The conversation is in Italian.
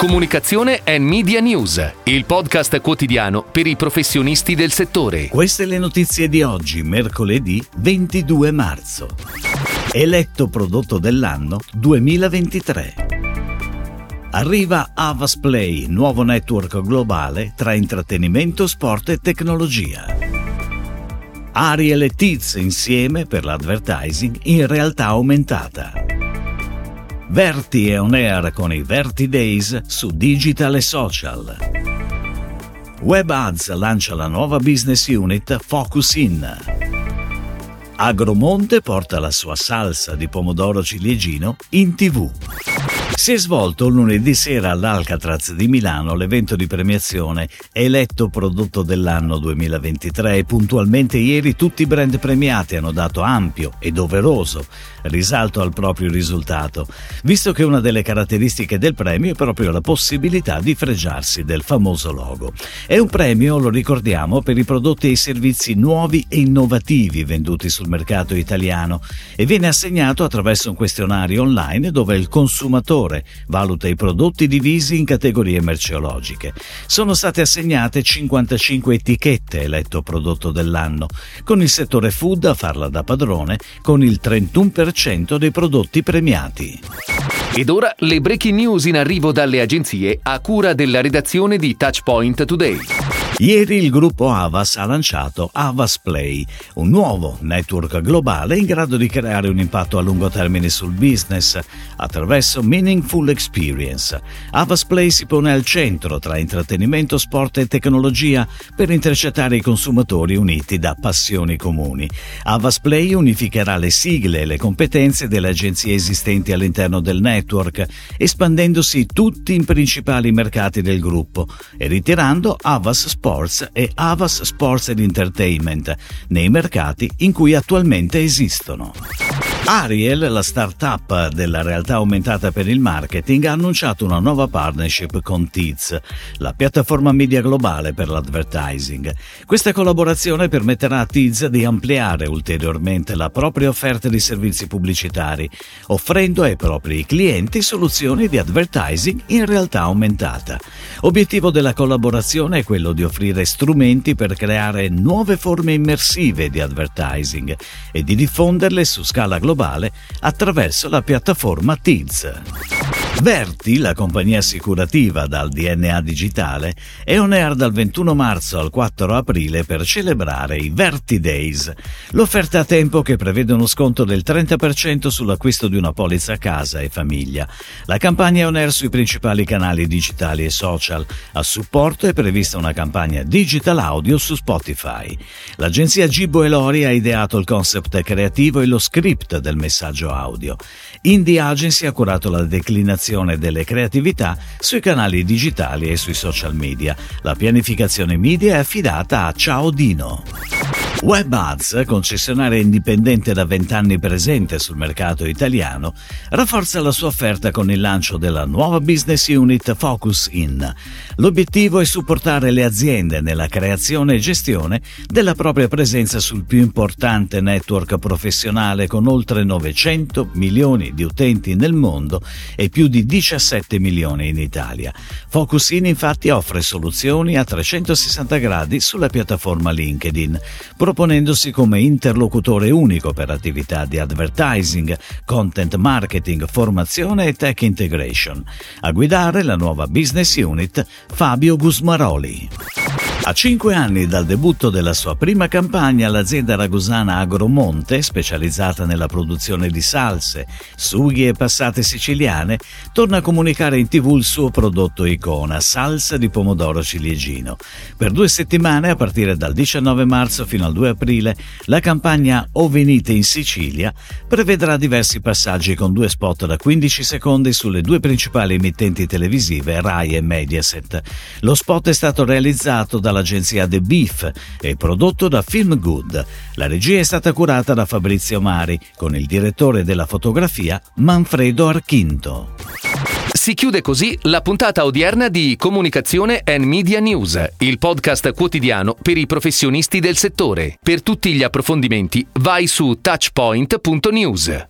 Comunicazione e Media News, il podcast quotidiano per i professionisti del settore. Queste le notizie di oggi, mercoledì 22 marzo. Eletto prodotto dell'anno 2023. Arriva Avas Play, nuovo network globale tra intrattenimento, sport e tecnologia. Ariel e Tiz insieme per l'advertising in realtà aumentata. Verti e On Air con i Verti Days su digital e social. Web Ads lancia la nuova business unit Focus In. Agromonte porta la sua salsa di pomodoro ciliegino in tv. Si è svolto lunedì sera all'Alcatraz di Milano l'evento di premiazione Eletto prodotto dell'anno 2023 e puntualmente ieri tutti i brand premiati hanno dato ampio e doveroso risalto al proprio risultato, visto che una delle caratteristiche del premio è proprio la possibilità di fregiarsi del famoso logo. È un premio, lo ricordiamo, per i prodotti e i servizi nuovi e innovativi venduti sul mercato italiano e viene assegnato attraverso un questionario online dove il consumatore settore, valuta i prodotti divisi in categorie merceologiche. Sono state assegnate 55 etichette eletto prodotto dell'anno, con il settore food a farla da padrone con il 31% dei prodotti premiati. Ed ora le breaking news in arrivo dalle agenzie a cura della redazione di Touchpoint Today. Ieri il gruppo Avas ha lanciato Avas Play, un nuovo network globale in grado di creare un impatto a lungo termine sul business attraverso Meaningful Experience. Avas Play si pone al centro tra intrattenimento, sport e tecnologia per intercettare i consumatori uniti da passioni comuni. Avas Play unificherà le sigle e le competenze delle agenzie esistenti all'interno del network, espandendosi tutti i principali mercati del gruppo e ritirando Avas Sport Sports e Avas Sports Entertainment nei mercati in cui attualmente esistono. Ariel, la startup della realtà aumentata per il marketing, ha annunciato una nuova partnership con Tiz, la piattaforma media globale per l'advertising. Questa collaborazione permetterà a Tiz di ampliare ulteriormente la propria offerta di servizi pubblicitari, offrendo ai propri clienti soluzioni di advertising in realtà aumentata. Obiettivo della collaborazione è quello di offrire strumenti per creare nuove forme immersive di advertising e di diffonderle su scala globale globale attraverso la piattaforma Teads. Verti, la compagnia assicurativa dal DNA digitale, è on air dal 21 marzo al 4 aprile per celebrare i Verti Days, l'offerta a tempo che prevede uno sconto del 30% sull'acquisto di una polizza casa e famiglia. La campagna è on air sui principali canali digitali e social. A supporto è prevista una campagna digital audio su Spotify. L'agenzia Gibbo e Lori ha ideato il concept creativo e lo script del messaggio audio. Indie Agency ha curato la declinazione gestione delle creatività sui canali digitali e sui social media. La pianificazione media è affidata a Ciao Dino. WebAds, concessionaria indipendente da 20 anni presente sul mercato italiano, rafforza la sua offerta con il lancio della nuova business unit Focus In. L'obiettivo è supportare le aziende nella creazione e gestione della propria presenza sul più importante network professionale con oltre 900 milioni di utenti nel mondo e più di 17 milioni in Italia. Focus In infatti offre soluzioni a 360 gradi sulla piattaforma LinkedIn proponendosi come interlocutore unico per attività di advertising, content marketing, formazione e tech integration. A guidare la nuova business unit Fabio Gusmaroli. A cinque anni dal debutto della sua prima campagna, l'azienda ragusana Agromonte, specializzata nella produzione di salse, sughi e passate siciliane, torna a comunicare in tv il suo prodotto icona, salsa di pomodoro ciliegino. Per due settimane, a partire dal 19 marzo fino al 2 aprile, la campagna O venite in Sicilia prevedrà diversi passaggi con due spot da 15 secondi sulle due principali emittenti televisive Rai e Mediaset. Lo spot è stato realizzato da dall'agenzia The Beef e prodotto da Film Good. La regia è stata curata da Fabrizio Mari, con il direttore della fotografia Manfredo Archinto. Si chiude così la puntata odierna di Comunicazione and Media News, il podcast quotidiano per i professionisti del settore. Per tutti gli approfondimenti vai su touchpoint.news.